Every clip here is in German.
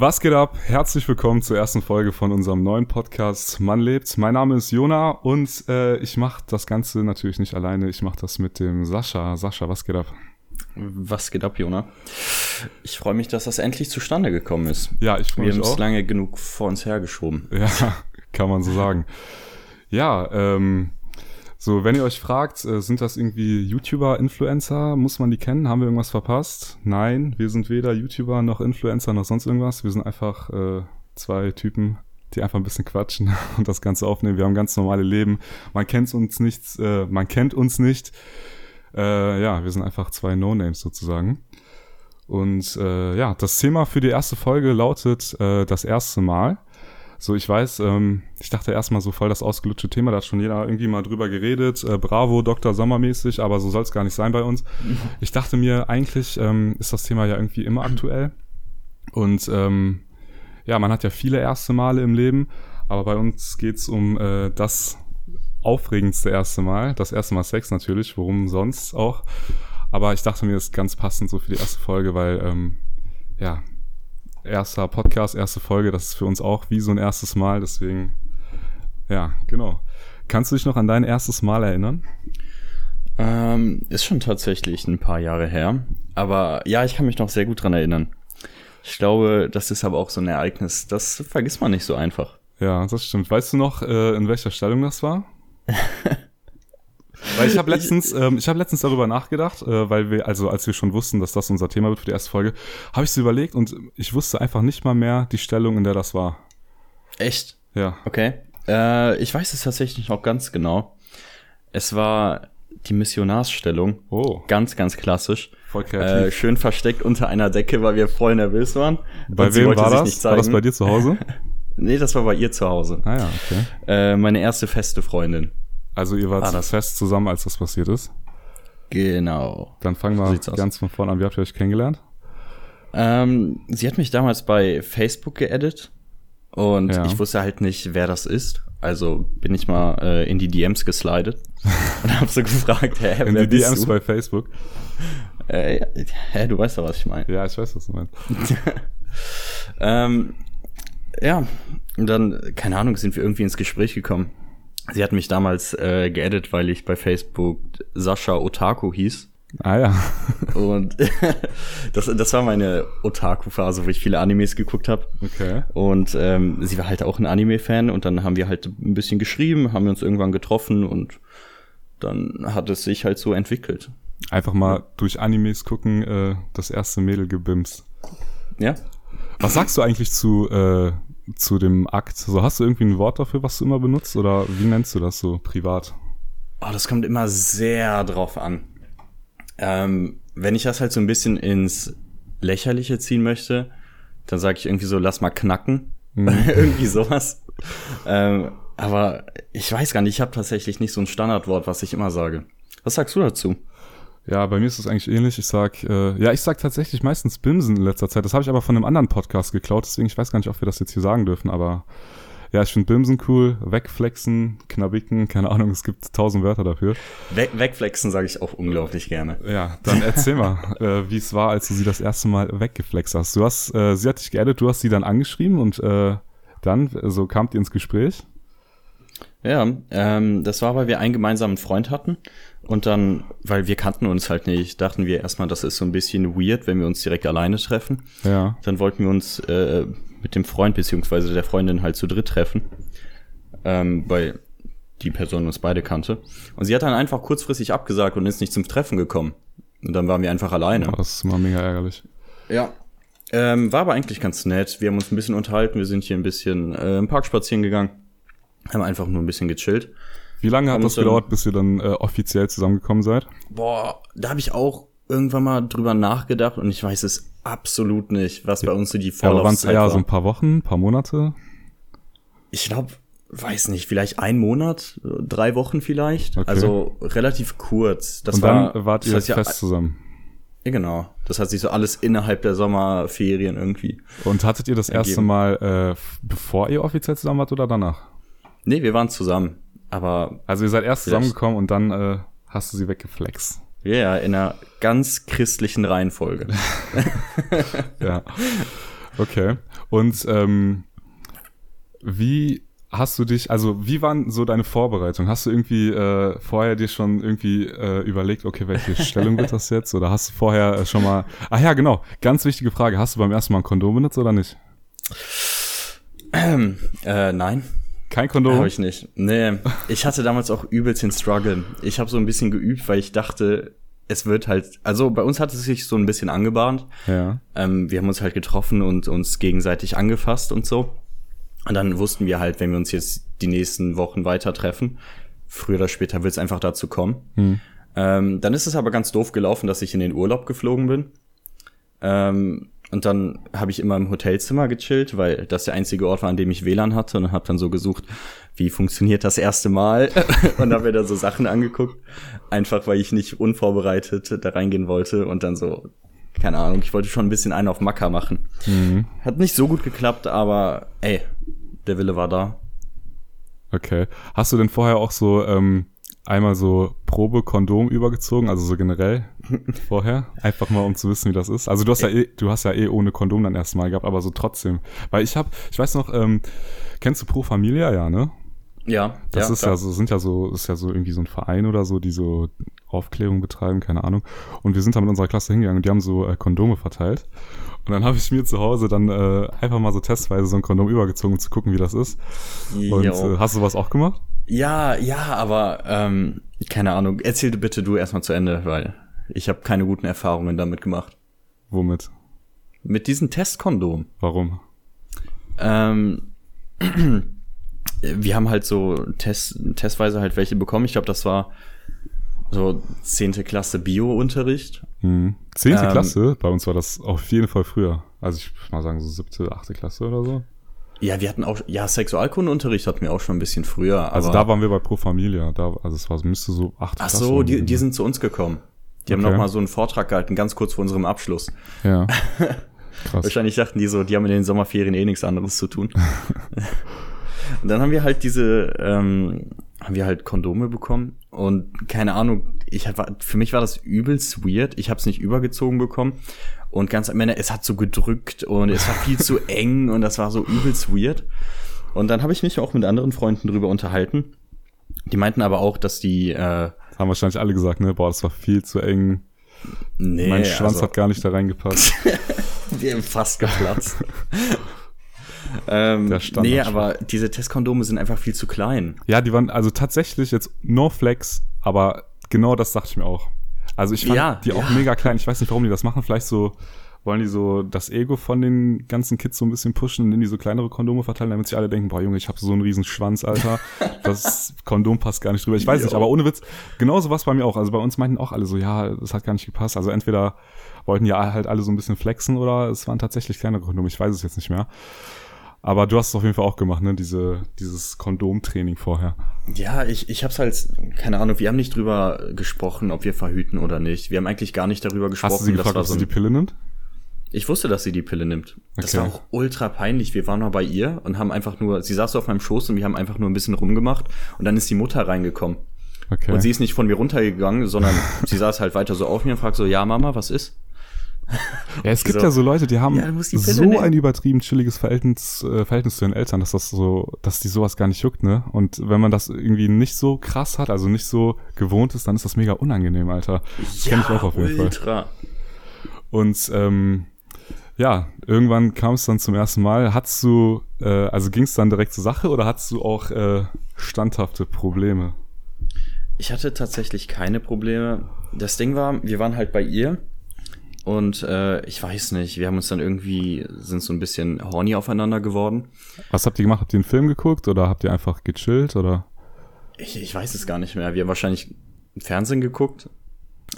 Was geht ab? Herzlich willkommen zur ersten Folge von unserem neuen Podcast Mann lebt. Mein Name ist Jona und äh, ich mache das Ganze natürlich nicht alleine. Ich mache das mit dem Sascha. Sascha, was geht ab? Was geht ab, Jona? Ich freue mich, dass das endlich zustande gekommen ist. Ja, ich freue mich Wir haben auch. es lange genug vor uns hergeschoben. Ja, kann man so sagen. Ja, ähm, so, wenn ihr euch fragt, äh, sind das irgendwie YouTuber, Influencer? Muss man die kennen? Haben wir irgendwas verpasst? Nein, wir sind weder YouTuber noch Influencer noch sonst irgendwas. Wir sind einfach äh, zwei Typen, die einfach ein bisschen quatschen und das Ganze aufnehmen. Wir haben ganz normale Leben. Man kennt uns nicht, äh, man kennt uns nicht. Äh, ja, wir sind einfach zwei No-Names sozusagen. Und äh, ja, das Thema für die erste Folge lautet äh, das erste Mal. So, ich weiß, ähm, ich dachte erstmal so voll das ausgelutschte Thema, da hat schon jeder irgendwie mal drüber geredet. Äh, bravo, Dr. Sommermäßig, aber so soll es gar nicht sein bei uns. Ich dachte mir, eigentlich ähm, ist das Thema ja irgendwie immer aktuell. Und ähm, ja, man hat ja viele erste Male im Leben, aber bei uns geht's um äh, das aufregendste erste Mal. Das erste Mal Sex natürlich, worum sonst auch. Aber ich dachte mir, das ist ganz passend so für die erste Folge, weil ähm, ja, erster Podcast, erste Folge, das ist für uns auch wie so ein erstes Mal, deswegen, ja, genau. Kannst du dich noch an dein erstes Mal erinnern? Ähm, ist schon tatsächlich ein paar Jahre her. Aber ja, ich kann mich noch sehr gut dran erinnern. Ich glaube, das ist aber auch so ein Ereignis, das vergisst man nicht so einfach. Ja, das stimmt. Weißt du noch, äh, in welcher Stellung das war? weil ich habe letztens, ähm, ich habe letztens darüber nachgedacht, äh, weil wir, also als wir schon wussten, dass das unser Thema wird für die erste Folge, habe ich so überlegt und ich wusste einfach nicht mal mehr die Stellung, in der das war. Echt? Ja. Okay. Äh, ich weiß es tatsächlich noch ganz genau. Es war die Missionarsstellung. Oh, Ganz, ganz klassisch. voll Äh, kreativ. schön versteckt unter einer Decke, weil wir voll nervös waren. bei wem war das? War das bei dir zu Hause? Nee, das war bei ihr zu Hause. ah ja, okay. Äh, meine erste feste Freundin. Also ihr wart Ah, fest zusammen, als das passiert ist. Genau. Dann fangen So wir aus. ganz von vorne an. Wie habt ihr euch kennengelernt? Ähm, sie hat mich damals bei Facebook geedit und Ja. ich wusste halt nicht, wer das ist. Also bin ich mal äh, in die DMs geslidet und habe so gefragt, hä, In wer die DMs du? bei Facebook. Äh, hä, du weißt doch, was ich meine. Ja, ich weiß, was du meinst. Ähm, ja, und dann, keine Ahnung, sind wir irgendwie ins Gespräch gekommen. Sie hat mich damals äh, geedit, weil ich bei Facebook Sascha Otaku hieß. Ah ja. Und das, das war meine Otaku-Phase, wo ich viele Animes geguckt habe. Okay. Und ähm, sie war halt auch ein Anime-Fan und dann haben wir halt ein bisschen geschrieben, haben wir uns irgendwann getroffen und dann hat es sich halt so entwickelt. Einfach mal durch Animes gucken, äh, das erste Mädel gebimst. Ja? Was sagst du eigentlich zu, äh, zu dem Akt? So, hast du irgendwie ein Wort dafür, was du immer benutzt? Oder wie nennst du das so privat? Oh, das kommt immer sehr drauf an. Ähm, wenn ich das halt so ein bisschen ins Lächerliche ziehen möchte, dann sage ich irgendwie so, lass mal knacken. irgendwie sowas. Ähm, aber ich weiß gar nicht, ich habe tatsächlich nicht so ein Standardwort, was ich immer sage. Was sagst du dazu? Ja, bei mir ist es eigentlich ähnlich. Ich sag, äh, ja, ich sag tatsächlich meistens Bimsen in letzter Zeit. Das habe ich aber von einem anderen Podcast geklaut, deswegen ich weiß gar nicht, ob wir das jetzt hier sagen dürfen, aber ja, ich finde Bimsen cool, wegflexen, knabbicken, keine Ahnung, es gibt tausend Wörter dafür. We wegflexen sage ich auch unglaublich gerne. Ja, dann erzähl mal, äh, wie es war, als du sie das erste Mal weggeflext hast. Du hast, äh, sie hat dich geaddet, du hast sie dann angeschrieben und äh, dann, äh, so kamt ihr ins Gespräch. Ja, ähm, das war, weil wir einen gemeinsamen Freund hatten. Und dann, weil wir kannten uns halt nicht, dachten wir erstmal, das ist so ein bisschen weird, wenn wir uns direkt alleine treffen. Ja. Dann wollten wir uns äh, mit dem Freund beziehungsweise der Freundin halt zu dritt treffen. Ähm, weil die Person uns beide kannte. Und sie hat dann einfach kurzfristig abgesagt und ist nicht zum Treffen gekommen. Und dann waren wir einfach alleine. Oh, das ist immer mega ärgerlich. Ja. Ähm, war aber eigentlich ganz nett. Wir haben uns ein bisschen unterhalten. Wir sind hier ein bisschen äh, im Park spazieren gegangen. Haben einfach nur ein bisschen gechillt. Wie lange hat das gedauert, bis ihr dann äh, offiziell zusammengekommen seid? Boah, da habe ich auch irgendwann mal drüber nachgedacht und ich weiß es absolut nicht, was bei uns so die Ja, aber waren es Vorlaufzeit eher war. so ein paar Wochen, ein paar Monate? ich glaube, weiß nicht, vielleicht ein Monat, drei Wochen vielleicht. Okay. Also relativ kurz. Das und war, dann wart das ihr ja, fest zusammen. Ja, genau. Das hat sich so alles innerhalb der Sommerferien irgendwie. Und hattet ihr das erste Ergeben. Mal, äh, bevor ihr offiziell zusammen wart oder danach? Nee, wir waren zusammen. Aber Also ihr seid erst zusammengekommen und dann äh, hast du sie weggeflext. ja, yeah, in einer ganz christlichen Reihenfolge. Ja. Okay. Und ähm, wie hast du dich, also wie waren so deine Vorbereitungen? Hast du irgendwie äh, vorher dir schon irgendwie äh, überlegt, okay, welche Stellung wird das jetzt? Oder hast du vorher äh, schon mal, ach ja, genau, ganz wichtige Frage, hast du beim ersten Mal ein Kondom benutzt oder nicht? Ähm, äh, nein. Kein Kondom? Habe ich nicht. Nee, ich hatte damals auch übelst den Struggle. Ich habe so ein bisschen geübt, weil ich dachte, es wird halt, also bei uns hat es sich so ein bisschen angebahnt. Ja. Ähm, wir haben uns halt getroffen und uns gegenseitig angefasst und so. Und dann wussten wir halt, wenn wir uns jetzt die nächsten Wochen weiter treffen, früher oder später wird es einfach dazu kommen. Hm. Ähm, dann ist es aber ganz doof gelaufen, dass ich in den Urlaub geflogen bin. Ähm, und dann habe ich immer im Hotelzimmer gechillt, weil das der einzige Ort war, an dem ich WLAN hatte und habe dann so gesucht, wie funktioniert das erste Mal und habe mir da so Sachen angeguckt, einfach weil ich nicht unvorbereitet da reingehen wollte und dann so keine Ahnung, ich wollte schon ein bisschen einen auf Macker machen. Mhm. Hat nicht so gut geklappt, aber ey, der Wille war da. Okay. Hast du denn vorher auch so ähm, einmal so Probe Kondom übergezogen, also so generell vorher, einfach mal um zu wissen, wie das ist. Also du hast ja eh, du hast ja eh ohne Kondom dann erstmal gehabt, aber so trotzdem, weil ich habe, ich weiß noch, ähm, kennst du Pro Familia, ja, ne? Ja, Das ja, ist klar. ja so, sind ja so, ist ja so irgendwie so ein Verein oder so, die so Aufklärung betreiben, keine Ahnung. Und wir sind da mit unserer Klasse hingegangen und die haben so äh, Kondome verteilt. Und dann habe ich mir zu Hause dann äh, einfach mal so testweise so ein Kondom übergezogen, um zu gucken, wie das ist. Und äh, hast du was auch gemacht? Ja, ja, aber ähm, keine Ahnung. Erzähl bitte du erstmal zu Ende, weil ich habe keine guten Erfahrungen damit gemacht. Womit? Mit diesem Testkondom. Warum? Ähm, wir haben halt so Test, testweise halt welche bekommen. Ich glaube, das war so zehnte Klasse Bio-Unterricht. Hm. Zehnte Ähm, Klasse? Bei uns war das auf jeden Fall früher. Also ich würde mal sagen so siebte, achte Klasse oder so. Ja, wir hatten auch, ja, Sexualkundeunterricht hatten wir auch schon ein bisschen früher. Also da waren wir bei Pro Familia. Da, also es war, müsste so achte Ach so, die, die sind zu uns gekommen. Die haben Okay. noch mal so einen Vortrag gehalten, ganz kurz vor unserem Abschluss. Ja. Krass. Wahrscheinlich dachten die so, die haben in den Sommerferien eh nichts anderes zu tun. und dann haben wir halt diese, ähm, haben wir halt Kondome bekommen und keine Ahnung, ich hab, für mich war das übelst weird. Ich habe es nicht übergezogen bekommen und ganz am Ende, es hat so gedrückt und es war viel zu eng und das war so übelst weird. Und dann habe ich mich auch mit anderen Freunden drüber unterhalten. Die meinten aber auch, dass die, äh, Das haben wahrscheinlich alle gesagt, ne? Boah, das war viel zu eng. nee, mein Schwanz also- hat gar nicht da reingepasst. Die haben fast geplatzt. ähm, nee, aber diese Testkondome sind einfach viel zu klein. Ja, die waren also tatsächlich jetzt no flex, aber genau das dachte ich mir auch. Also ich fand Ja, die auch ja. mega klein. Ich weiß nicht, warum die das machen. Vielleicht so wollen die so das Ego von den ganzen Kids so ein bisschen pushen, indem die so kleinere Kondome verteilen, damit sich alle denken, boah Junge, ich habe so einen riesen Schwanz, Alter. Das Kondom passt gar nicht drüber. Ich weiß nicht, Jo. aber ohne Witz, genauso was bei mir auch. Also bei uns meinten auch alle so, ja, das hat gar nicht gepasst. Also entweder wollten ja halt alle so ein bisschen flexen oder es waren tatsächlich kleinere Kondome. Ich weiß es jetzt nicht mehr. Aber du hast es auf jeden Fall auch gemacht, ne? Diese, dieses Kondomtraining vorher. Ja, ich, ich hab's halt, keine Ahnung, wir haben nicht drüber gesprochen, ob wir verhüten oder nicht. Wir haben eigentlich gar nicht darüber gesprochen. Hast du sie gefragt, ob so sie die Pille nimmt? ich wusste, dass sie die Pille nimmt. Das Okay. war auch ultra peinlich. Wir waren mal bei ihr und haben einfach nur, sie saß so auf meinem Schoß und wir haben einfach nur ein bisschen rumgemacht und dann ist die Mutter reingekommen. Okay. Und sie ist nicht von mir runtergegangen, sondern sie saß halt weiter so auf mir und fragt so, ja Mama, was ist? ja, es gibt so, ja so Leute, die haben ja, die so nehmen. ein übertrieben chilliges Verhältnis, äh, Verhältnis zu den Eltern, dass das so, dass die sowas gar nicht juckt, ne? Und wenn man das irgendwie nicht so krass hat, also nicht so gewohnt ist, dann ist das mega unangenehm, Alter. Das kenn ich auch auf jeden Fall. ultra. Und ähm, ja, irgendwann kam es dann zum ersten Mal. Hattest du, äh, also ging es dann direkt zur Sache oder hattest du auch äh, standhafte Probleme? Ich hatte tatsächlich keine Probleme. Das Ding war, wir waren halt bei ihr und äh, ich weiß nicht, wir haben uns dann irgendwie, sind so ein bisschen horny aufeinander geworden. Was habt ihr gemacht? Habt ihr einen Film geguckt oder habt ihr einfach gechillt oder? Ich, ich weiß es gar nicht mehr. Wir haben wahrscheinlich Fernsehen geguckt.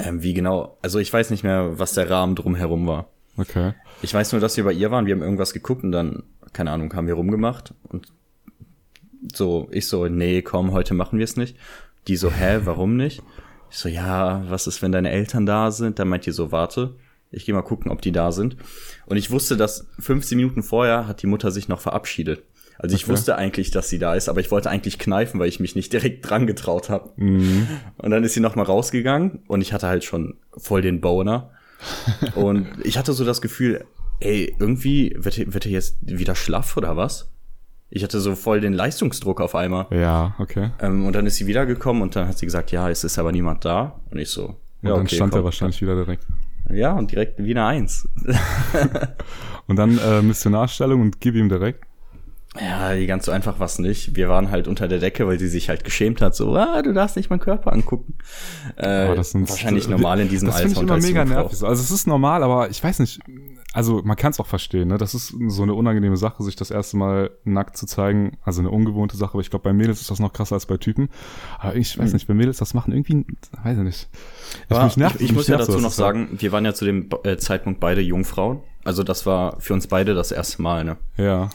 Ähm, wie genau, also ich weiß nicht mehr, was der Rahmen drumherum war. Okay. Ich weiß nur, dass wir bei ihr waren, wir haben irgendwas geguckt und dann, keine Ahnung, haben wir rumgemacht und so, ich so, nee, komm, heute machen wir es nicht. Die so, hä, warum nicht? Ich so, ja, was ist, wenn deine Eltern da sind? Dann meint die so, warte, ich gehe mal gucken, ob die da sind. Und ich wusste, dass 15 Minuten vorher hat die Mutter sich noch verabschiedet. Also ich Okay. wusste eigentlich, dass sie da ist, aber ich wollte eigentlich kneifen, weil ich mich nicht direkt dran getraut habe. Mhm. Und dann ist sie noch mal rausgegangen und ich hatte halt schon voll den Boner. und ich hatte so das Gefühl, ey, irgendwie wird, er- wird er jetzt wieder schlaff oder was? Ich hatte so voll den Leistungsdruck auf einmal. Ja, okay. Ähm, und dann ist sie wiedergekommen und dann hat sie gesagt, ja, es ist aber niemand da. Und ich so, Und ja, dann okay, stand komm. er wahrscheinlich wieder direkt. Ja, und direkt Wiener Eins. Und dann äh, Missionarstellung und gib ihm direkt. Ja, ganz so einfach war's nicht. Wir waren halt unter der Decke, weil sie sich halt geschämt hat, so, ah, du darfst nicht meinen Körper angucken. Äh, Aber das sind wahrscheinlich normal in diesem das Alter. finde ich immer mega nervig. so. Also es ist normal, aber ich weiß nicht. Also man kann es auch verstehen. Ne? Das ist so eine unangenehme Sache, sich das erste Mal nackt zu zeigen. Also eine ungewohnte Sache. Aber ich glaube, bei Mädels ist das noch krasser als bei Typen. Aber ich weiß nicht, wenn Mädels das machen, irgendwie, weiß ich nicht. Ich, mich nervt- ich, ich muss ja dazu noch sagen, wir waren ja zu dem äh, Zeitpunkt beide Jungfrauen. Also das war für uns beide das erste Mal, ne? Ja.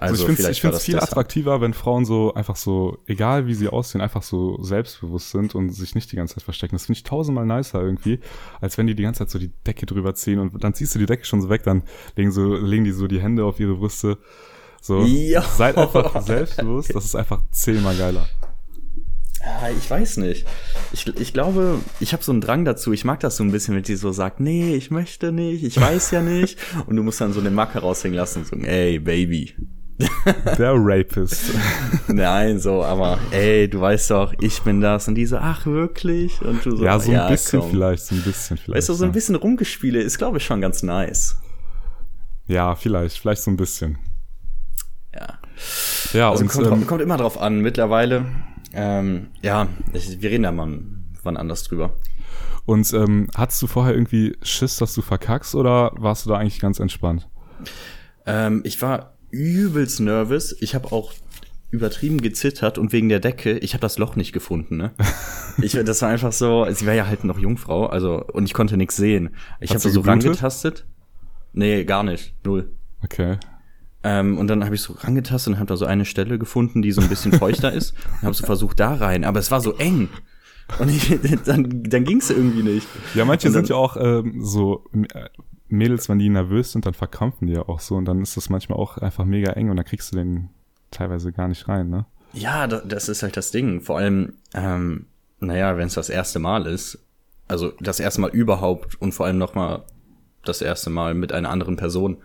Also, Also, ich finde das viel deshalb. attraktiver, wenn Frauen so einfach so, egal wie sie aussehen, einfach so selbstbewusst sind und sich nicht die ganze Zeit verstecken. Das finde ich tausendmal nicer irgendwie, als wenn die die ganze Zeit so die Decke drüber ziehen und dann ziehst du die Decke schon so weg, dann legen, so, legen die so die Hände auf ihre Brüste. So, Ja. seid einfach selbstbewusst, das ist einfach zehnmal geiler. Ich weiß nicht. Ich, ich glaube, ich habe so einen Drang dazu. Ich mag das so ein bisschen, wenn die so sagt, nee, ich möchte nicht, ich weiß ja nicht. Und du musst dann so eine Macke raushängen lassen und so, ey, Baby. Der Rapist. Nein, so, aber ey, du weißt doch, ich bin das. Und die so, ach, wirklich? Und du so, ja, so ein bisschen komm. vielleicht, so ein bisschen vielleicht. Weißt du, so ein ja. bisschen Rumgespiele ist, glaube ich, schon ganz nice. Ja, vielleicht, vielleicht so ein bisschen. Ja. Ja, Also und kommt, ähm, kommt immer drauf an. Mittlerweile, ähm, ja, ich, wir reden da mal wann anders drüber. Und ähm, hattest du vorher irgendwie Schiss, dass du verkackst oder warst du da eigentlich ganz entspannt? Ähm, ich war übelst nervös. Ich habe auch übertrieben gezittert und wegen der Decke, ich habe das Loch nicht gefunden, ne? Ich, das war einfach so, sie war ja halt noch Jungfrau, also und ich konnte nichts sehen. Ich habe so rangetastet. Nee, gar nicht, null. Okay. Ähm, und dann habe ich so rangetastet und habe da so eine Stelle gefunden, die so ein bisschen feuchter ist und habe so versucht da rein, aber es war so eng. Und ich, dann, dann ging's irgendwie nicht. Ja, manche dann- sind ja auch ähm, so äh, Mädels, wenn die nervös sind, dann verkrampfen die ja auch so und dann ist das manchmal auch einfach mega eng und dann kriegst du den teilweise gar nicht rein, ne? Ja, da, das ist halt das Ding. Vor allem, ähm, naja, wenn es das erste Mal ist, also das erste Mal überhaupt und vor allem noch mal das erste Mal mit einer anderen Person,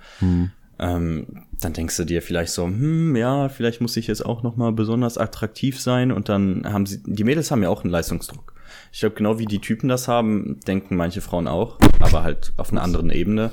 ähm, dann denkst du dir vielleicht so, hm, ja, vielleicht muss ich jetzt auch noch mal besonders attraktiv sein und dann haben sie, die Mädels haben ja auch einen Leistungsdruck. Ich glaube, genau wie die Typen das haben, denken manche Frauen auch, aber halt auf einer anderen Ebene.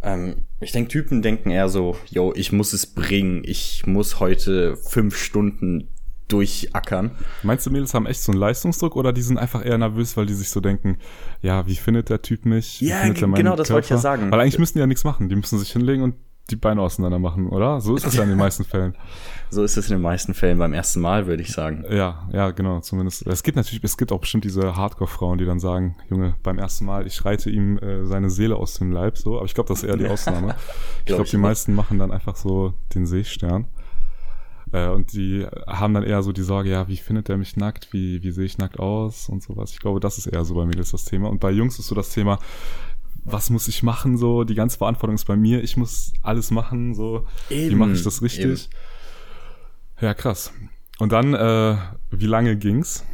Ähm, ich denke, Typen denken eher so, yo, ich muss es bringen, ich muss heute fünf Stunden durchackern. Meinst du, Mädels haben echt so einen Leistungsdruck oder die sind einfach eher nervös, weil die sich so denken, ja, wie findet der Typ mich? Ja, genau, das wollte ich ja sagen. Weil eigentlich müssen die ja nichts machen. Die müssen sich hinlegen und die Beine auseinander machen, oder? So ist es ja in den meisten Fällen. So ist es in den meisten Fällen beim ersten Mal, würde ich sagen. Ja, ja, genau, zumindest. Es gibt natürlich, es gibt auch bestimmt diese Hardcore-Frauen, die dann sagen, Junge, beim ersten Mal, ich reite ihm äh, seine Seele aus dem Leib, so. Aber ich glaube, das ist eher die Ausnahme. ich glaube, die meisten machen dann einfach so den Seestern. Äh, und die haben dann eher so die Sorge, ja, wie findet der mich nackt? Wie, wie sehe ich nackt aus? Und sowas. Ich glaube, das ist eher so bei Mädels das Thema. Und bei Jungs ist so das Thema, was muss ich machen? So, die ganze Verantwortung ist bei mir. Ich muss alles machen. So, wie Eben, mache ich das richtig? Ja, krass. Und dann, äh, wie lange ging's?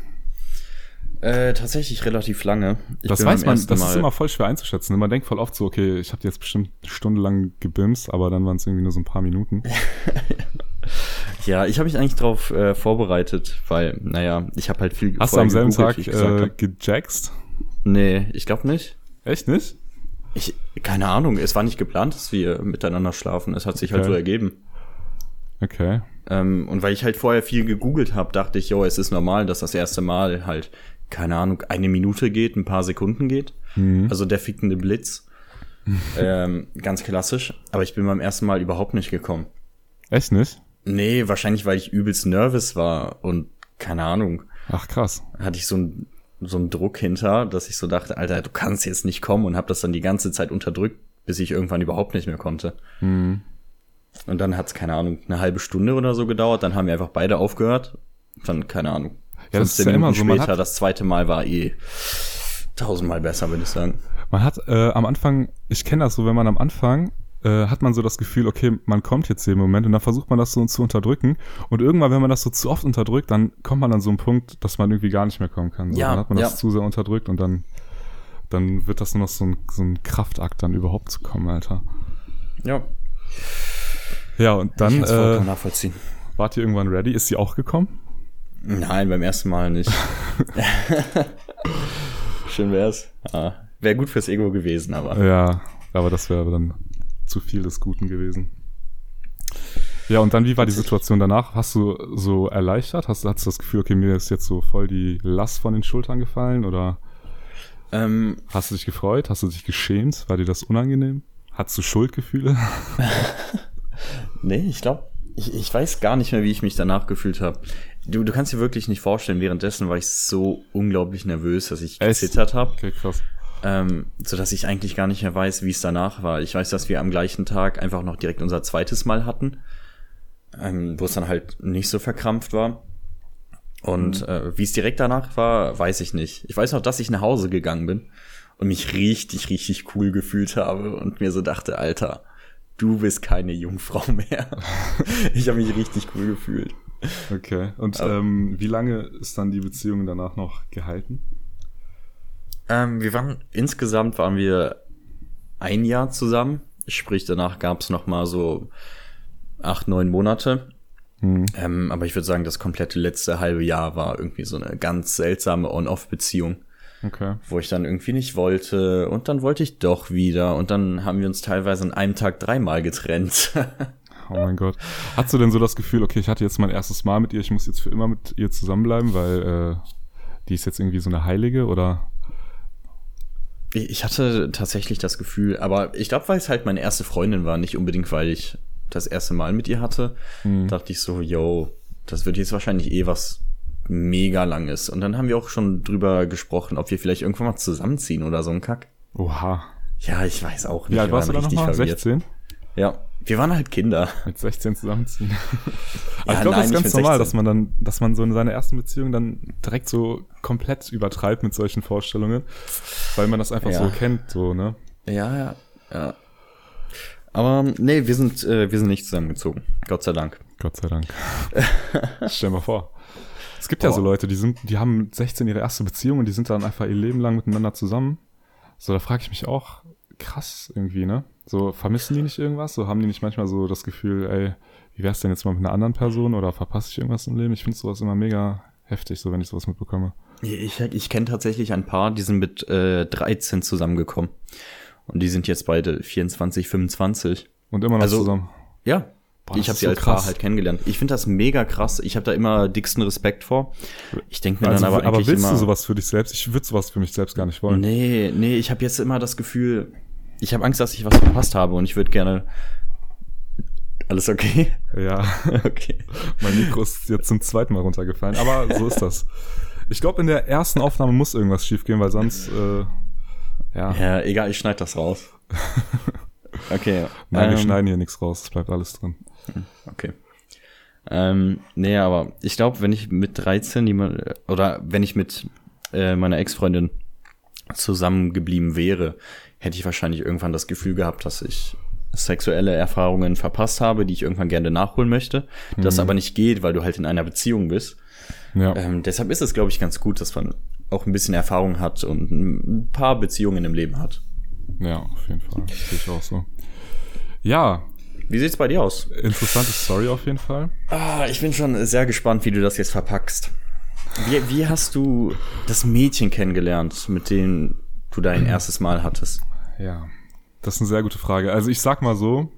Äh, tatsächlich relativ lange. Ich das weiß man, das ist Mal- immer voll schwer einzuschätzen. Man denkt voll oft so, okay, ich habe jetzt bestimmt eine Stunde lang gebimst, aber dann waren es irgendwie nur so ein paar Minuten. Ja, ich habe mich eigentlich drauf äh, vorbereitet, weil, naja, ich habe halt viel Hast du am selben Tag wie äh, gejackst? Nee, ich glaube nicht. Echt nicht? Ich, keine Ahnung, es war nicht geplant, dass wir miteinander schlafen. Es hat sich halt Okay. so ergeben. Okay. Ähm, und weil ich halt vorher viel gegoogelt habe, dachte ich, jo, es ist normal, dass das erste Mal halt, keine Ahnung, eine Minute geht, ein paar Sekunden geht. Mhm. Also der fickende Blitz. ähm, ganz klassisch. Aber ich bin beim ersten Mal überhaupt nicht gekommen. Echt nicht? Nee, wahrscheinlich, weil ich übelst nervös war und keine Ahnung, Ach krass. hatte ich so einen so einen Druck hinter, dass ich so dachte, Alter, du kannst jetzt nicht kommen und habe das dann die ganze Zeit unterdrückt, bis ich irgendwann überhaupt nicht mehr konnte. Mhm. Und dann hat's keine Ahnung, eine halbe Stunde oder so gedauert, dann haben wir einfach beide aufgehört. Dann, keine Ahnung. Ja, das 15 ist ja immer Minuten so, später, hat- das zweite Mal war eh tausendmal besser, würde ich sagen. Man hat äh, am Anfang, ich kenne das so, wenn man am Anfang äh, hat man so das Gefühl, okay, man kommt jetzt hier im Moment und dann versucht man das so zu unterdrücken und irgendwann, wenn man das so zu oft unterdrückt, dann kommt man an so einen Punkt, dass man irgendwie gar nicht mehr kommen kann. So, Ja, dann hat man ja. das zu sehr unterdrückt und dann dann wird das nur noch so ein, so ein Kraftakt, dann überhaupt zu kommen, Alter. Ja. Ja, und dann Ich äh, nachvollziehen. wart ihr irgendwann ready? Ist sie auch gekommen? Nein, beim ersten Mal nicht. Schön wär's. Ah, Wäre gut fürs Ego gewesen, aber. Ja, aber das wäre dann zu viel des Guten gewesen. Ja, und dann, wie war die Situation danach? Hast du so erleichtert? Hast, hast du das Gefühl, okay, mir ist jetzt so voll die Last von den Schultern gefallen? Oder Ähm, hast du dich gefreut? Hast du dich geschämt? War dir das unangenehm? Hattest du Schuldgefühle? nee, ich glaube, ich, ich weiß gar nicht mehr, wie ich mich danach gefühlt habe. Du, du kannst dir wirklich nicht vorstellen, währenddessen war ich so unglaublich nervös, dass ich Echt? gezittert habe. Okay, krass. Ähm, so dass ich eigentlich gar nicht mehr weiß, wie es danach war. Ich weiß, dass wir am gleichen Tag einfach noch direkt unser zweites Mal hatten, ähm, wo es dann halt nicht so verkrampft war. Und äh, wie es direkt danach war, weiß ich nicht. Ich weiß noch, dass ich nach Hause gegangen bin und mich richtig, richtig cool gefühlt habe und mir so dachte, Alter, du bist keine Jungfrau mehr. ich habe mich richtig cool gefühlt. Okay. Und ähm, wie lange ist dann die Beziehung danach noch gehalten? Ähm, wir waren insgesamt waren wir ein Jahr zusammen. Sprich, danach gab es noch mal so acht, neun Monate. Hm. Ähm, aber ich würde sagen, das komplette letzte halbe Jahr war irgendwie so eine ganz seltsame On-Off-Beziehung, Okay. wo ich dann irgendwie nicht wollte und dann wollte ich doch wieder und dann haben wir uns teilweise an einem Tag dreimal getrennt. Oh mein Gott. Hast du denn so das Gefühl, okay, ich hatte jetzt mein erstes Mal mit ihr, ich muss jetzt für immer mit ihr zusammenbleiben, weil äh, die ist jetzt irgendwie so eine Heilige oder? Ich hatte tatsächlich das Gefühl, aber ich glaube, weil es halt meine erste Freundin war, nicht unbedingt, weil ich das erste Mal mit ihr hatte, Hm. dachte ich so, yo, das wird jetzt wahrscheinlich eh was mega langes. Und dann haben wir auch schon drüber gesprochen, ob wir vielleicht irgendwann mal zusammenziehen oder so ein Kack. Oha. Ja, ich weiß auch nicht. Wie alt warst du da richtig nochmal? verwirrt. 16? Ja, wir waren halt Kinder. Mit 16 zusammenziehen. Aber Ja, ich glaube, das ist ganz normal, 16. dass man dann, dass man so in seiner ersten Beziehung dann direkt so komplett übertreibt mit solchen Vorstellungen, weil man das einfach Ja. so kennt, so, ne? Ja, ja, ja. Aber nee, wir sind, äh, wir sind nicht zusammengezogen. Gott sei Dank. Gott sei Dank. Stell mal vor. Es gibt ja so Boah. Leute, die sind, die haben mit 16 ihre erste Beziehung und die sind dann einfach ihr Leben lang miteinander zusammen. So, da frage ich mich auch, krass irgendwie, ne? So, vermissen die nicht irgendwas? So, haben die nicht manchmal so das Gefühl, ey, wie wär's denn jetzt mal mit einer anderen Person oder verpasse ich irgendwas im Leben? Ich finde sowas immer mega heftig, so wenn ich sowas mitbekomme. Ich, ich kenne tatsächlich ein paar, die sind mit äh, 13 zusammengekommen. Und die sind jetzt beide 24, 25. Und immer noch Also, zusammen. Ja. Boah, ich habe sie so als Paar krass. halt kennengelernt. Ich finde das mega krass. Ich habe da immer dicksten Respekt vor. Ich denke mir Also, dann aber aber, willst immer, du sowas für dich selbst? Ich würde sowas für mich selbst gar nicht wollen. Nee, nee, ich habe jetzt immer das Gefühl, ich habe Angst, dass ich was verpasst habe und ich würde gerne alles okay? Ja. Okay. Mein Mikro ist jetzt zum zweiten Mal runtergefallen, aber so ist das. Ich glaube, in der ersten Aufnahme muss irgendwas schiefgehen, weil sonst, äh, ja. Ja, egal, ich schneide das raus. Okay. Nein, wir ähm, schneiden hier nichts raus, es bleibt alles drin. Okay. Ähm, nee, aber ich glaube, wenn ich mit 13 jemand, oder wenn ich mit äh, meiner Ex-Freundin zusammengeblieben wäre, hätte ich wahrscheinlich irgendwann das Gefühl gehabt, dass ich sexuelle Erfahrungen verpasst habe, die ich irgendwann gerne nachholen möchte. Das aber nicht geht, weil du halt in einer Beziehung bist. Ja, Ähm, deshalb ist es, glaube ich, ganz gut, dass man auch ein bisschen Erfahrung hat und ein paar Beziehungen im Leben hat. ja, auf jeden Fall. Sehe ich auch so. Ja, Wie sieht's bei dir aus? interessante Story auf jeden Fall. Ah, ich bin schon sehr gespannt, wie du das jetzt verpackst. Wie, wie hast du das Mädchen kennengelernt, mit dem du dein erstes Mal hattest? Ja, das ist eine sehr gute Frage. Also ich sag mal so,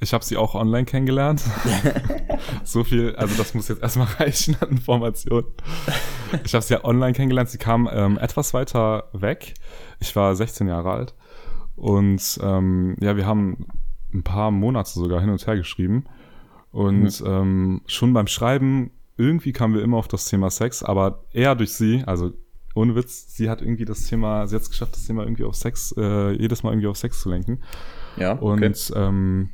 ich habe sie auch online kennengelernt. so viel, also das muss jetzt erstmal reichen an Informationen. Ich habe sie ja online kennengelernt. Sie kam ähm, etwas weiter weg. Ich war 16 Jahre alt. Und ähm, ja, wir haben ein paar Monate sogar hin und her geschrieben. Und ähm, schon beim Schreiben, irgendwie kamen wir immer auf das Thema Sex, aber eher durch sie, also ohne Witz, sie hat irgendwie das Thema, sie hat es geschafft, das Thema irgendwie auf Sex, äh, jedes Mal irgendwie auf Sex zu lenken. Ja, Und ähm,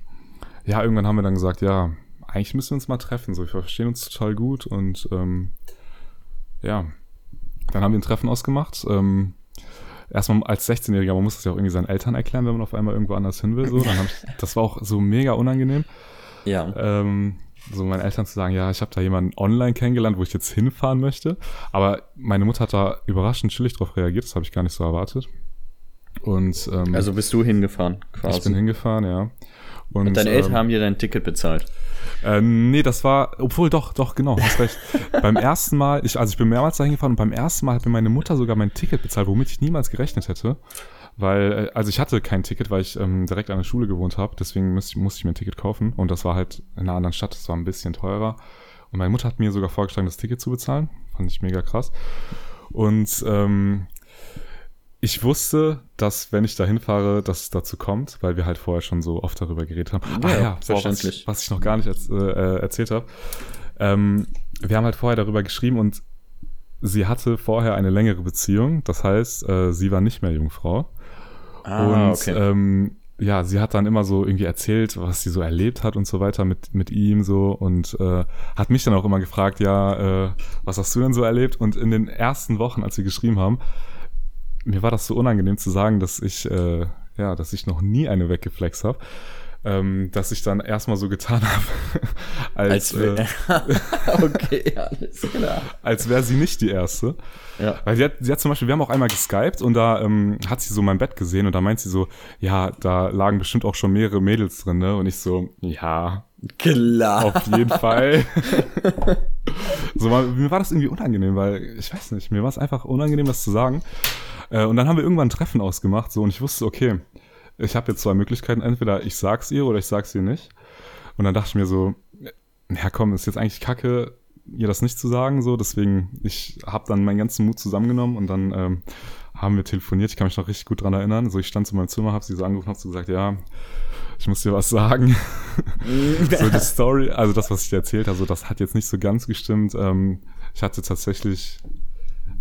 ja, irgendwann haben wir dann gesagt, ja, eigentlich müssen wir uns mal treffen. So, wir verstehen uns total gut und ähm, ja, dann haben wir ein Treffen ausgemacht. Ähm, erstmal als 16-Jähriger, man muss das ja auch irgendwie seinen Eltern erklären, wenn man auf einmal irgendwo anders hin will. So. Ich, das war auch so mega unangenehm. ja. Ähm, so meinen Eltern zu sagen, ja, ich habe da jemanden online kennengelernt, wo ich jetzt hinfahren möchte. Aber meine Mutter hat da überraschend chillig drauf reagiert, das habe ich gar nicht so erwartet. Und, ähm, also bist du hingefahren, quasi. Ich bin hingefahren, ja. Und, Und deine Eltern ähm, haben dir dein Ticket bezahlt? Äh, nee, das war, obwohl doch, doch, genau, hast recht. beim ersten Mal, ich, also ich bin mehrmals dahin gefahren und beim ersten Mal hat mir meine Mutter sogar mein Ticket bezahlt, womit ich niemals gerechnet hätte. Weil, äh, also ich hatte kein Ticket, weil ich ähm, direkt an der Schule gewohnt habe, deswegen musste, musste ich mir ein Ticket kaufen und das war halt in einer anderen Stadt, das war ein bisschen teurer. Und meine Mutter hat mir sogar vorgeschlagen, das Ticket zu bezahlen. Fand ich mega krass. Und ähm, ich wusste, dass wenn ich da hinfahre, dass es dazu kommt, weil wir halt vorher schon so oft darüber geredet haben. Ja, ah, ja verständlich. Was, was, ich noch gar nicht erz, äh, erzählt habe. Ähm, wir haben halt vorher darüber geschrieben und sie hatte vorher eine längere Beziehung. Das heißt, äh, sie war nicht mehr Jungfrau. Ah, und okay. ähm, ja, sie hat dann immer so irgendwie erzählt, was sie so erlebt hat und so weiter mit, mit ihm so und äh, hat mich dann auch immer gefragt, ja, äh, was hast du denn so erlebt? Und in den ersten Wochen, als wir geschrieben haben, mir war das so unangenehm zu sagen, dass ich, äh, ja, dass ich noch nie eine weggeflext habe. Ähm, dass ich dann erstmal so getan habe, als, als äh, okay, als wäre sie nicht die erste. Ja. Weil sie hat, sie hat zum Beispiel, wir haben auch einmal geskypt und da ähm, hat sie so mein Bett gesehen und da meint sie so, ja, da lagen bestimmt auch schon mehrere Mädels drin, ne? Und ich so, ja, klar. Auf jeden Fall. so, mir war das irgendwie unangenehm, weil ich weiß nicht, mir war es einfach unangenehm, das zu sagen. Äh, und dann haben wir irgendwann ein Treffen ausgemacht, so, und ich wusste, okay, ich habe jetzt zwei Möglichkeiten, entweder ich sag's ihr oder ich sag's ihr nicht. Und dann dachte ich mir so, ja komm, ist jetzt eigentlich kacke, ihr das nicht zu sagen, so, deswegen, ich habe dann meinen ganzen Mut zusammengenommen und dann ähm, haben wir telefoniert, ich kann mich noch richtig gut dran erinnern, so, ich stand zu meinem Zimmer, habe sie so angerufen, habe so gesagt, ja, ich muss dir was sagen. so die Story, also das, was ich dir erzählt habe, so, das hat jetzt nicht so ganz gestimmt. Ähm, ich hatte tatsächlich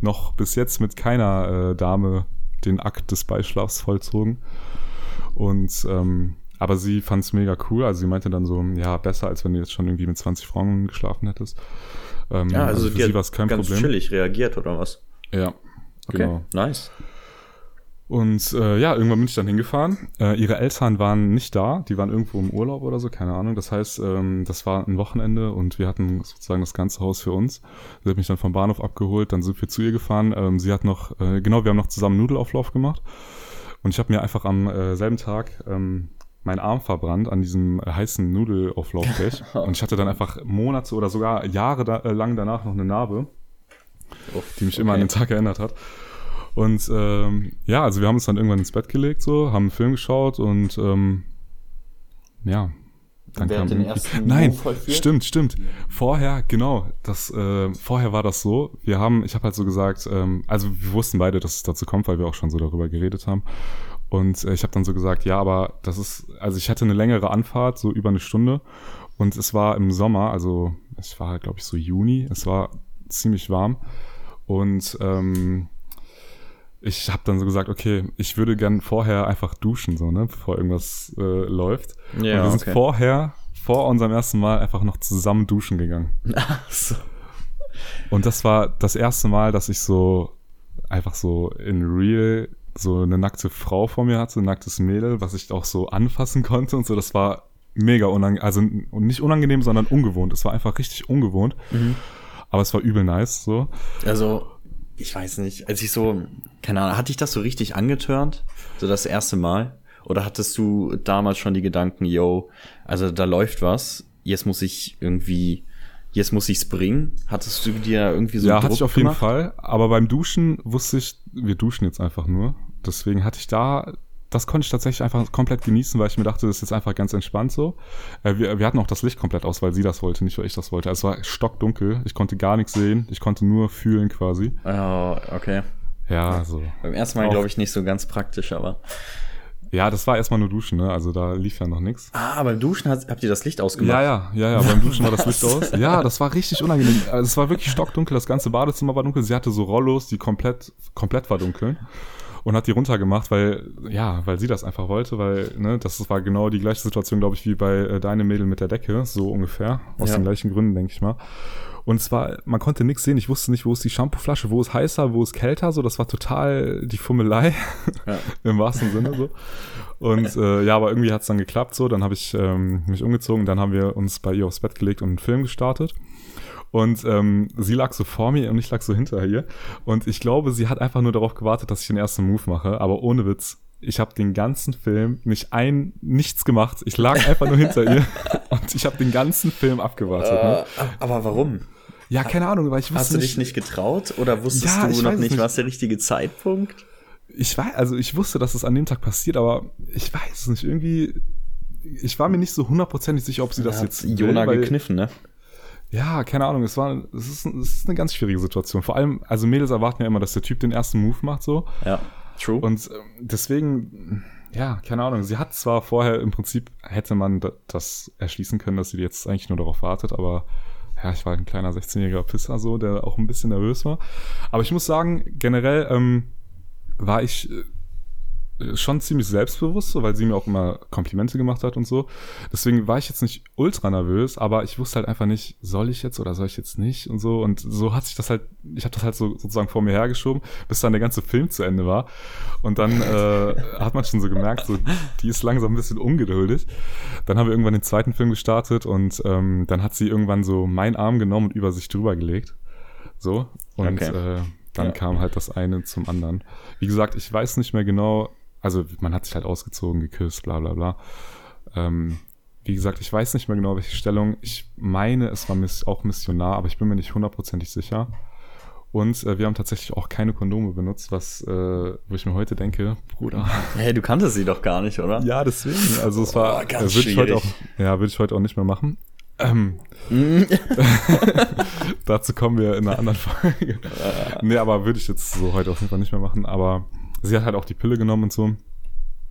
noch bis jetzt mit keiner äh, Dame den Akt des Beischlafs vollzogen. Und ähm, aber sie fand es mega cool. Also sie meinte dann so, ja, besser, als wenn du jetzt schon irgendwie mit 20 Frauen geschlafen hättest. Ähm, ja, also, also für sie war es kein ganz Problem. chillig reagiert, oder was? Ja. Okay, genau. nice. Und äh, ja, irgendwann bin ich dann hingefahren. Äh, ihre Eltern waren nicht da, die waren irgendwo im Urlaub oder so, keine Ahnung. Das heißt, ähm, das war ein Wochenende und wir hatten sozusagen das ganze Haus für uns. Sie hat mich dann vom Bahnhof abgeholt, dann sind wir zu ihr gefahren. Ähm, sie hat noch, äh, genau, wir haben noch zusammen Nudelauflauf gemacht. Und ich habe mir einfach am äh, selben Tag ähm, meinen Arm verbrannt an diesem äh, heißen Nudelauflaufblech. und ich hatte dann einfach Monate oder sogar Jahre da, äh, lang danach noch eine Narbe, Uff, die mich okay. immer an den Tag erinnert hat. Und ähm, ja, also wir haben uns dann irgendwann ins Bett gelegt, so, haben einen Film geschaut und ähm, ja, dann kam den ersten Nein, stimmt, stimmt. Vorher, genau, das äh, vorher war das so. Wir haben, ich habe halt so gesagt, ähm, also wir wussten beide, dass es dazu kommt, weil wir auch schon so darüber geredet haben. Und äh, ich habe dann so gesagt, ja, aber das ist, also ich hatte eine längere Anfahrt, so über eine Stunde. Und es war im Sommer, also es war, glaube ich, so Juni. Es war ziemlich warm. Und ähm, ich habe dann so gesagt, okay, ich würde gern vorher einfach duschen, so, ne, bevor irgendwas äh, läuft. Ja, und wir sind okay. vorher, vor unserem ersten Mal, einfach noch zusammen duschen gegangen. Ach so. Und das war das erste Mal, dass ich so einfach so in real so eine nackte Frau vor mir hatte, ein nacktes Mädel, was ich auch so anfassen konnte und so. Das war mega unangenehm, also nicht unangenehm, sondern ungewohnt. Es war einfach richtig ungewohnt. Mhm. Aber es war übel nice, so. Also, ich weiß nicht, als ich so, keine Ahnung, hatte ich das so richtig angetörnt? So das erste Mal? Oder hattest du damals schon die Gedanken, yo, also da läuft was, jetzt muss ich irgendwie, jetzt muss ich's bringen? Hattest du dir irgendwie so Ja, Druck hatte ich auf gemacht? jeden Fall. Aber beim Duschen wusste ich, wir duschen jetzt einfach nur. Deswegen hatte ich da das konnte ich tatsächlich einfach komplett genießen, weil ich mir dachte, das ist jetzt einfach ganz entspannt so. Äh, wir, wir hatten auch das Licht komplett aus, weil sie das wollte, nicht weil ich das wollte. Also es war stockdunkel, ich konnte gar nichts sehen, ich konnte nur fühlen quasi. Oh, okay. Ja, so. Beim ersten Mal glaube ich nicht so ganz praktisch, aber. Ja, das war erstmal nur Duschen, ne? Also da lief ja noch nichts. Ah, beim Duschen hat, habt ihr das Licht ausgemacht? Ja, ja, ja, ja, beim Duschen war das Licht aus. Ja, das war richtig unangenehm. Also es war wirklich stockdunkel, das ganze Badezimmer war dunkel. Sie hatte so Rollos, die komplett, komplett war dunkel und hat die runtergemacht, weil, ja, weil sie das einfach wollte, weil, ne, das war genau die gleiche Situation, glaube ich, wie bei äh, deinem Mädel mit der Decke, so ungefähr. Aus ja. den gleichen Gründen, denke ich mal. Und zwar, man konnte nichts sehen. Ich wusste nicht, wo ist die Shampooflasche, wo ist heißer, wo ist kälter. So, das war total die Fummelei. Ja. Im wahrsten Sinne so. Und äh, ja, aber irgendwie hat es dann geklappt so. Dann habe ich ähm, mich umgezogen, dann haben wir uns bei ihr aufs Bett gelegt und einen Film gestartet. Und ähm, sie lag so vor mir und ich lag so hinter ihr. Und ich glaube, sie hat einfach nur darauf gewartet, dass ich den ersten Move mache. Aber ohne Witz, ich habe den ganzen Film nicht ein, nichts gemacht. Ich lag einfach nur hinter ihr und ich habe den ganzen Film abgewartet. Ne? Äh, aber warum? Ja, keine Ahnung, weil ich wusste Hast du dich nicht getraut oder wusstest Ja, du noch nicht, nicht. was der richtige Zeitpunkt? ich weiß, also ich wusste, dass es an dem Tag passiert, aber ich weiß es nicht. Irgendwie, ich war mir nicht so hundertprozentig sicher, ob sie das Da jetzt Jona will, gekniffen, ne? Ja, keine Ahnung. Es war, es ist, es ist eine ganz schwierige Situation. Vor allem, also Mädels erwarten ja immer, dass der Typ den ersten Move macht, so. Ja, true. Und ähm, deswegen, ja, keine Ahnung. Sie hat zwar vorher im Prinzip hätte man da- das erschließen können, dass sie jetzt eigentlich nur darauf wartet, aber ja, ich war ein kleiner 16-jähriger Pisser, so, der auch ein bisschen nervös war. Aber ich muss sagen, generell ähm, war ich äh, schon ziemlich selbstbewusst, so, weil sie mir auch immer Komplimente gemacht hat und so. Deswegen war ich jetzt nicht ultra nervös, aber ich wusste halt einfach nicht, soll ich jetzt oder soll ich jetzt nicht und so. Und so hat sich das halt, ich habe das halt so sozusagen vor mir hergeschoben, bis dann der ganze Film zu Ende war. Und dann äh, hat man schon so gemerkt, so, die ist langsam ein bisschen ungeduldig. Dann haben wir irgendwann den zweiten Film gestartet und ähm, dann hat sie irgendwann so meinen Arm genommen und über sich drüber gelegt. So. Und Okay. äh, dann Ja. kam halt das eine zum anderen. Wie gesagt, ich weiß nicht mehr genau, also man hat sich halt ausgezogen, geküsst, bla bla bla. Ähm, wie gesagt, ich weiß nicht mehr genau, welche Stellung. Ich meine, es war auch missionar, aber ich bin mir nicht hundertprozentig sicher. Und äh, wir haben tatsächlich auch keine Kondome benutzt, was, äh, wo ich mir heute denke, Bruder. Hey, du kanntest sie doch gar nicht, oder? Ja, deswegen. Also es war, Oh, ganz äh, würde ich heute auch, ja, würde ich heute auch nicht mehr machen. Ähm, dazu kommen wir in einer anderen Folge. nee, aber würde ich jetzt so heute auf jeden Fall nicht mehr machen. Aber sie hat halt auch die Pille genommen und so.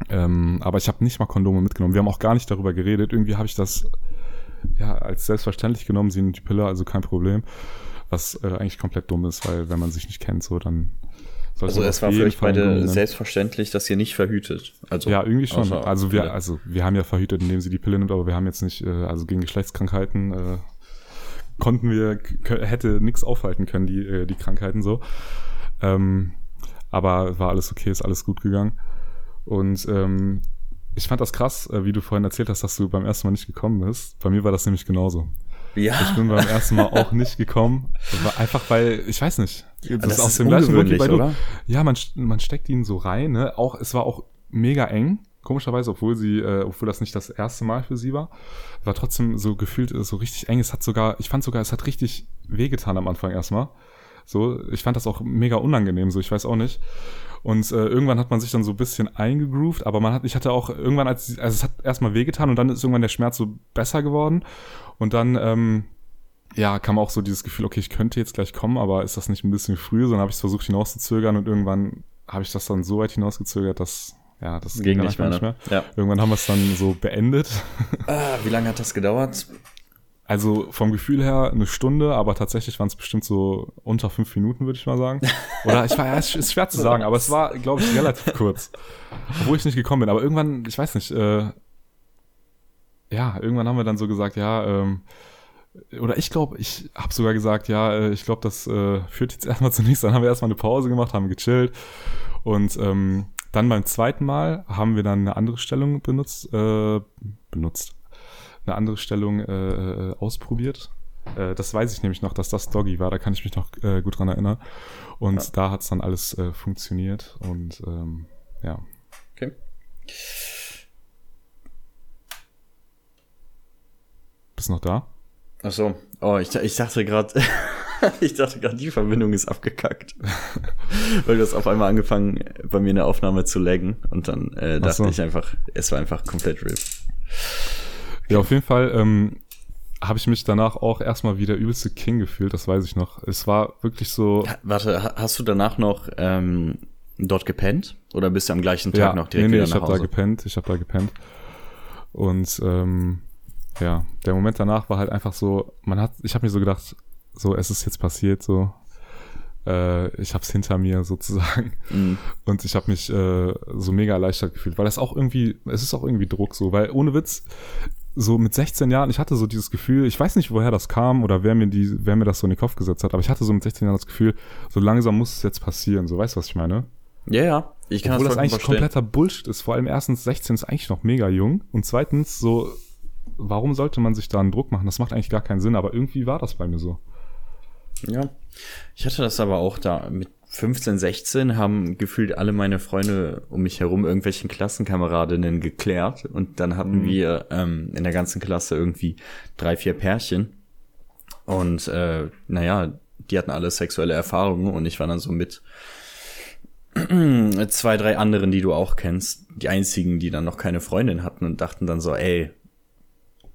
Ähm, aber ich habe nicht mal Kondome mitgenommen. Wir haben auch gar nicht darüber geredet. Irgendwie habe ich das ja als selbstverständlich genommen. Sie nimmt die Pille, also kein Problem. Was äh, eigentlich komplett dumm ist, weil wenn man sich nicht kennt, so dann Also es war für euch Fall beide selbstverständlich, dass ihr nicht verhütet. Also Ja, irgendwie schon. Also wir, also wir haben ja verhütet, indem sie die Pille nimmt, aber wir haben jetzt nicht, äh, also gegen Geschlechtskrankheiten äh, konnten wir, hätte nichts aufhalten können, die, äh, die Krankheiten so. Ähm, aber war alles okay, ist alles gut gegangen. Und ähm, ich fand das krass, äh, wie du vorhin erzählt hast, dass du beim ersten Mal nicht gekommen bist. Bei mir war das nämlich genauso. ja. Ich bin beim ersten Mal auch nicht gekommen. Einfach weil, ich weiß nicht. das aus ist dem gleichen Grund wie bei du. oder? Ja, man, man steckt ihn so rein, ne? Auch, es war auch mega eng, komischerweise, obwohl sie, äh, obwohl das nicht das erste Mal für sie war. War trotzdem so gefühlt äh, so richtig eng. Es hat sogar, ich fand sogar, es hat richtig wehgetan am Anfang erstmal. So, ich fand das auch mega unangenehm, so, ich weiß auch nicht. Und äh, irgendwann hat man sich dann so ein bisschen eingegroovt, aber man hat, ich hatte auch irgendwann, als, also es hat erstmal wehgetan und dann ist irgendwann der Schmerz so besser geworden. Und dann, ähm, ja, kam auch so dieses Gefühl, okay, ich könnte jetzt gleich kommen, aber ist das nicht ein bisschen früh? Sondern habe ich es versucht hinauszuzögern und irgendwann habe ich das dann so weit hinausgezögert, dass, ja, das Ging dann nicht mehr, ne? Ja. Irgendwann haben wir es dann so beendet. Ah, wie lange hat das gedauert? Also vom Gefühl her eine Stunde, aber tatsächlich waren es bestimmt so unter fünf Minuten, würde ich mal sagen. Oder ich war, ja, es ist schwer zu sagen, aber es war, glaube ich, relativ kurz. Obwohl ich nicht gekommen bin. Aber irgendwann, ich weiß nicht, äh, ja, irgendwann haben wir dann so gesagt, ja, ähm, oder ich glaube, ich habe sogar gesagt, ja, äh, ich glaube, das äh, führt jetzt erstmal zu nichts. Dann haben wir erstmal eine Pause gemacht, haben gechillt und ähm, dann beim zweiten Mal haben wir dann eine andere Stellung benutzt, äh, benutzt, eine andere Stellung äh, äh, ausprobiert. Äh, das weiß ich nämlich noch, dass das Doggy war, da kann ich mich noch äh, gut dran erinnern. Und Ja. da hat's dann alles äh, funktioniert und ähm, ja. Okay. Bist du noch da? Ach so. Oh, ich, ich dachte gerade, ich dachte gerade, die Verbindung ist abgekackt. Weil du hast auf einmal angefangen, bei mir in der Aufnahme zu laggen und dann äh, Ach dachte so. ich einfach, es war einfach komplett RIP. Ja, auf jeden Fall ähm, habe ich mich danach auch erstmal wieder übelste King gefühlt, das weiß ich noch. Es war wirklich so. Ha- Warte, ha- hast du danach noch ähm, dort gepennt? Oder bist du am gleichen Tag ja, noch direkt nee, nee, wieder ich nach habe da Hause? gepennt, ich habe da gepennt. Und ähm, ja, der Moment danach war halt einfach so, man hat, ich habe mir so gedacht, so, es ist jetzt passiert, so, äh, ich hab's hinter mir sozusagen. Mhm. Und ich habe mich äh, so mega erleichtert gefühlt, weil das auch irgendwie, es ist auch irgendwie Druck so, weil ohne Witz, so mit 16 Jahren, ich hatte so dieses Gefühl, ich weiß nicht, woher das kam oder wer mir die, wer mir das so in den Kopf gesetzt hat, aber ich hatte so mit 16 Jahren das Gefühl, so langsam muss es jetzt passieren, so weißt du, was ich meine? Ja, ja. Ich kann Obwohl das vollkommen eigentlich verstehen. kompletter Bullshit ist. Vor allem erstens, 16 ist eigentlich noch mega jung. Und zweitens, so, warum sollte man sich da einen Druck machen? Das macht eigentlich gar keinen Sinn, aber irgendwie war das bei mir so. Ja. Ich hatte das aber auch da mit 15, 16 haben gefühlt alle meine Freunde um mich herum irgendwelchen Klassenkameradinnen geklärt und dann hatten mhm. wir ähm, in der ganzen Klasse irgendwie drei, vier Pärchen und äh, naja, die hatten alle sexuelle Erfahrungen und ich war dann so mit zwei, drei anderen, die du auch kennst, die einzigen, die dann noch keine Freundin hatten und dachten dann so, ey,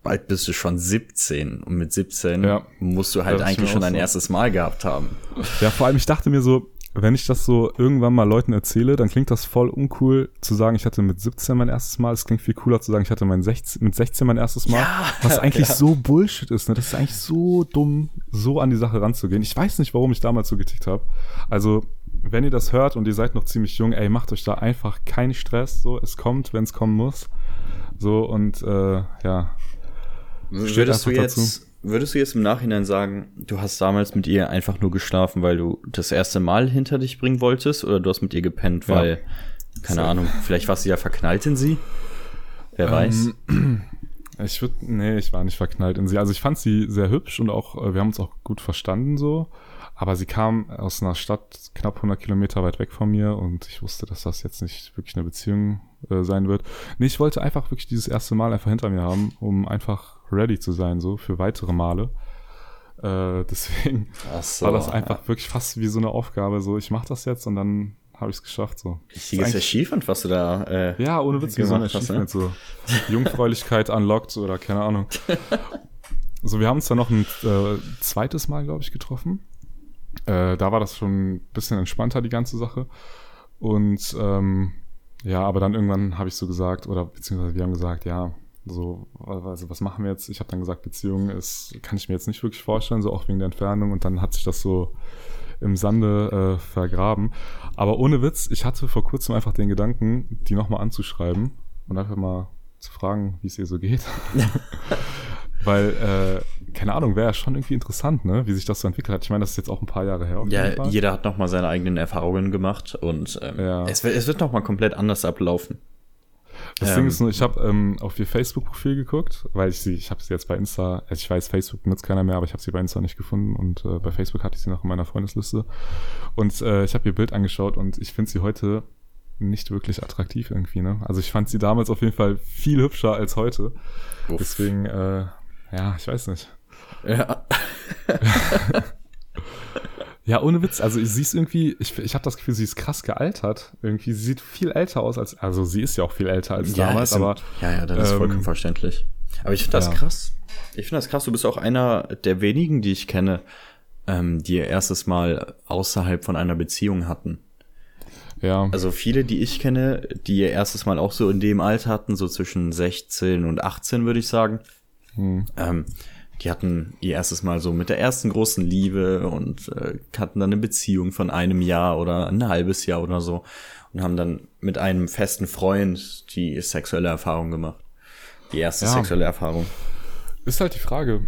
bald bist du schon 17 und mit 17 ja, musst du halt eigentlich schon dein so. erstes Mal gehabt haben. Ja, vor allem, ich dachte mir so, wenn ich das so irgendwann mal Leuten erzähle, dann klingt das voll uncool zu sagen, ich hatte mit 17 mein erstes Mal. Es klingt viel cooler zu sagen, ich hatte mein 16, mit 16 mein erstes Mal. Ja, was eigentlich ja. so Bullshit ist, ne? Das ist eigentlich so dumm, so an die Sache ranzugehen. Ich weiß nicht, warum ich damals so getickt habe. Also, wenn ihr das hört und ihr seid noch ziemlich jung, ey, macht euch da einfach keinen Stress. So, es kommt, wenn es kommen muss. So, und äh, ja. Würdest du jetzt. Dazu Würdest du jetzt im Nachhinein sagen, du hast damals mit ihr einfach nur geschlafen, weil du das erste Mal hinter dich bringen wolltest? Oder du hast mit ihr gepennt, weil, ja. keine so. Ahnung, vielleicht warst du ja verknallt in sie? Wer ähm, weiß? Ich würde, nee, ich war nicht verknallt in sie. Also ich fand sie sehr hübsch und auch, äh, wir haben uns auch gut verstanden so. Aber sie kam aus einer Stadt knapp 100 Kilometer weit weg von mir und ich wusste, dass das jetzt nicht wirklich eine Beziehung äh, sein wird. Nee, ich wollte einfach wirklich dieses erste Mal einfach hinter mir haben, um einfach ready zu sein, so für weitere Male. Äh, deswegen so, war das einfach ja. wirklich fast wie so eine Aufgabe. So, ich mache das jetzt und dann habe ich es geschafft. So. Richtiges Achievement, was du da. Äh, ja, ohne Witz, Achievement. Hast, ne? So Jungfräulichkeit unlocked oder keine Ahnung. so, wir haben uns dann noch ein äh, zweites Mal, glaube ich, getroffen. Äh, da war das schon ein bisschen entspannter, die ganze Sache. Und ähm, ja, aber dann irgendwann habe ich so gesagt, oder beziehungsweise wir haben gesagt, ja, so, also was machen wir jetzt? Ich habe dann gesagt, Beziehung ist, kann ich mir jetzt nicht wirklich vorstellen, so auch wegen der Entfernung. Und dann hat sich das so im Sande äh, vergraben. Aber ohne Witz, ich hatte vor kurzem einfach den Gedanken, die nochmal anzuschreiben und einfach mal zu fragen, wie es ihr so geht. Weil, äh, keine Ahnung, wäre ja schon irgendwie interessant, ne, wie sich das so entwickelt hat. Ich meine, das ist jetzt auch ein paar Jahre her. Ja, jeder hat nochmal seine eigenen Erfahrungen gemacht und ähm, ja. es, es wird nochmal komplett anders ablaufen. Das ähm, Ding ist nur, ich habe ähm, auf ihr Facebook-Profil geguckt, weil ich sie, ich habe sie jetzt bei Insta, also ich weiß, Facebook benutzt keiner mehr, aber ich habe sie bei Insta nicht gefunden und äh, bei Facebook hatte ich sie noch in meiner Freundesliste. Und äh, ich habe ihr Bild angeschaut und ich finde sie heute nicht wirklich attraktiv irgendwie, ne? Also ich fand sie damals auf jeden Fall viel hübscher als heute. Uff. Deswegen, äh, ja, ich weiß nicht. Ja. Ja, ohne Witz. Also sie ist irgendwie, ich, ich habe das Gefühl, sie ist krass gealtert. Irgendwie, sie sieht viel älter aus als, also sie ist ja auch viel älter als ja, damals, aber. Ja, ja, das ist ähm, vollkommen verständlich. Aber ich finde das ja. krass. Ich finde das krass. Du bist auch einer der wenigen, die ich kenne, ähm, die ihr erstes Mal außerhalb von einer Beziehung hatten. Ja. Also viele, die ich kenne, die ihr erstes Mal auch so in dem Alter hatten, so zwischen 16 und 18, würde ich sagen. Hm. Ähm, die hatten ihr erstes Mal so mit der ersten großen Liebe und äh, hatten dann eine Beziehung von einem Jahr oder ein halbes Jahr oder so und haben dann mit einem festen Freund die sexuelle Erfahrung gemacht. Die erste ja. sexuelle Erfahrung. Ist halt die Frage.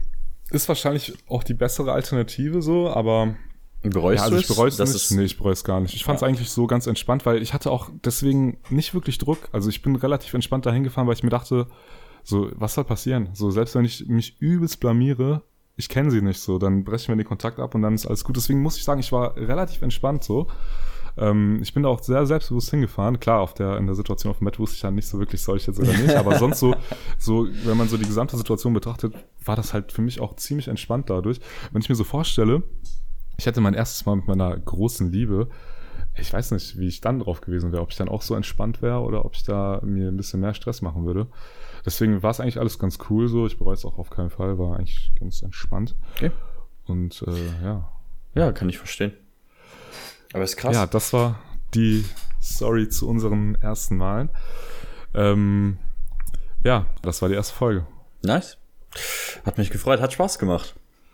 Ist wahrscheinlich auch die bessere Alternative so, aber Bereust ja, also ich bereue es nicht. Ist nee, ich bereue es gar nicht. Ich fand es ja. eigentlich so ganz entspannt, weil ich hatte auch deswegen nicht wirklich Druck. Also ich bin relativ entspannt dahin gefahren, weil ich mir dachte, so, was soll passieren? So, selbst wenn ich mich übelst blamiere, ich kenne sie nicht so, dann brechen wir den Kontakt ab und dann ist alles gut. Deswegen muss ich sagen, ich war relativ entspannt so. Ähm, ich bin da auch sehr selbstbewusst hingefahren. Klar, auf der, in der Situation auf dem Bett wusste ich dann nicht so wirklich, soll ich jetzt oder nicht. Aber sonst so, so, wenn man so die gesamte Situation betrachtet, war das halt für mich auch ziemlich entspannt dadurch. Wenn ich mir so vorstelle, ich hätte mein erstes Mal mit meiner großen Liebe, ich weiß nicht, wie ich dann drauf gewesen wäre, ob ich dann auch so entspannt wäre oder ob ich da mir ein bisschen mehr Stress machen würde. Deswegen war es eigentlich alles ganz cool so. Ich bereue es auch auf keinen Fall, war eigentlich ganz entspannt. Okay. Und äh, ja. Ja, kann ich verstehen. Aber ist krass. Ja, das war die Story zu unseren ersten Malen. Ähm, ja, das war die erste Folge. Nice. Hat mich gefreut, hat Spaß gemacht.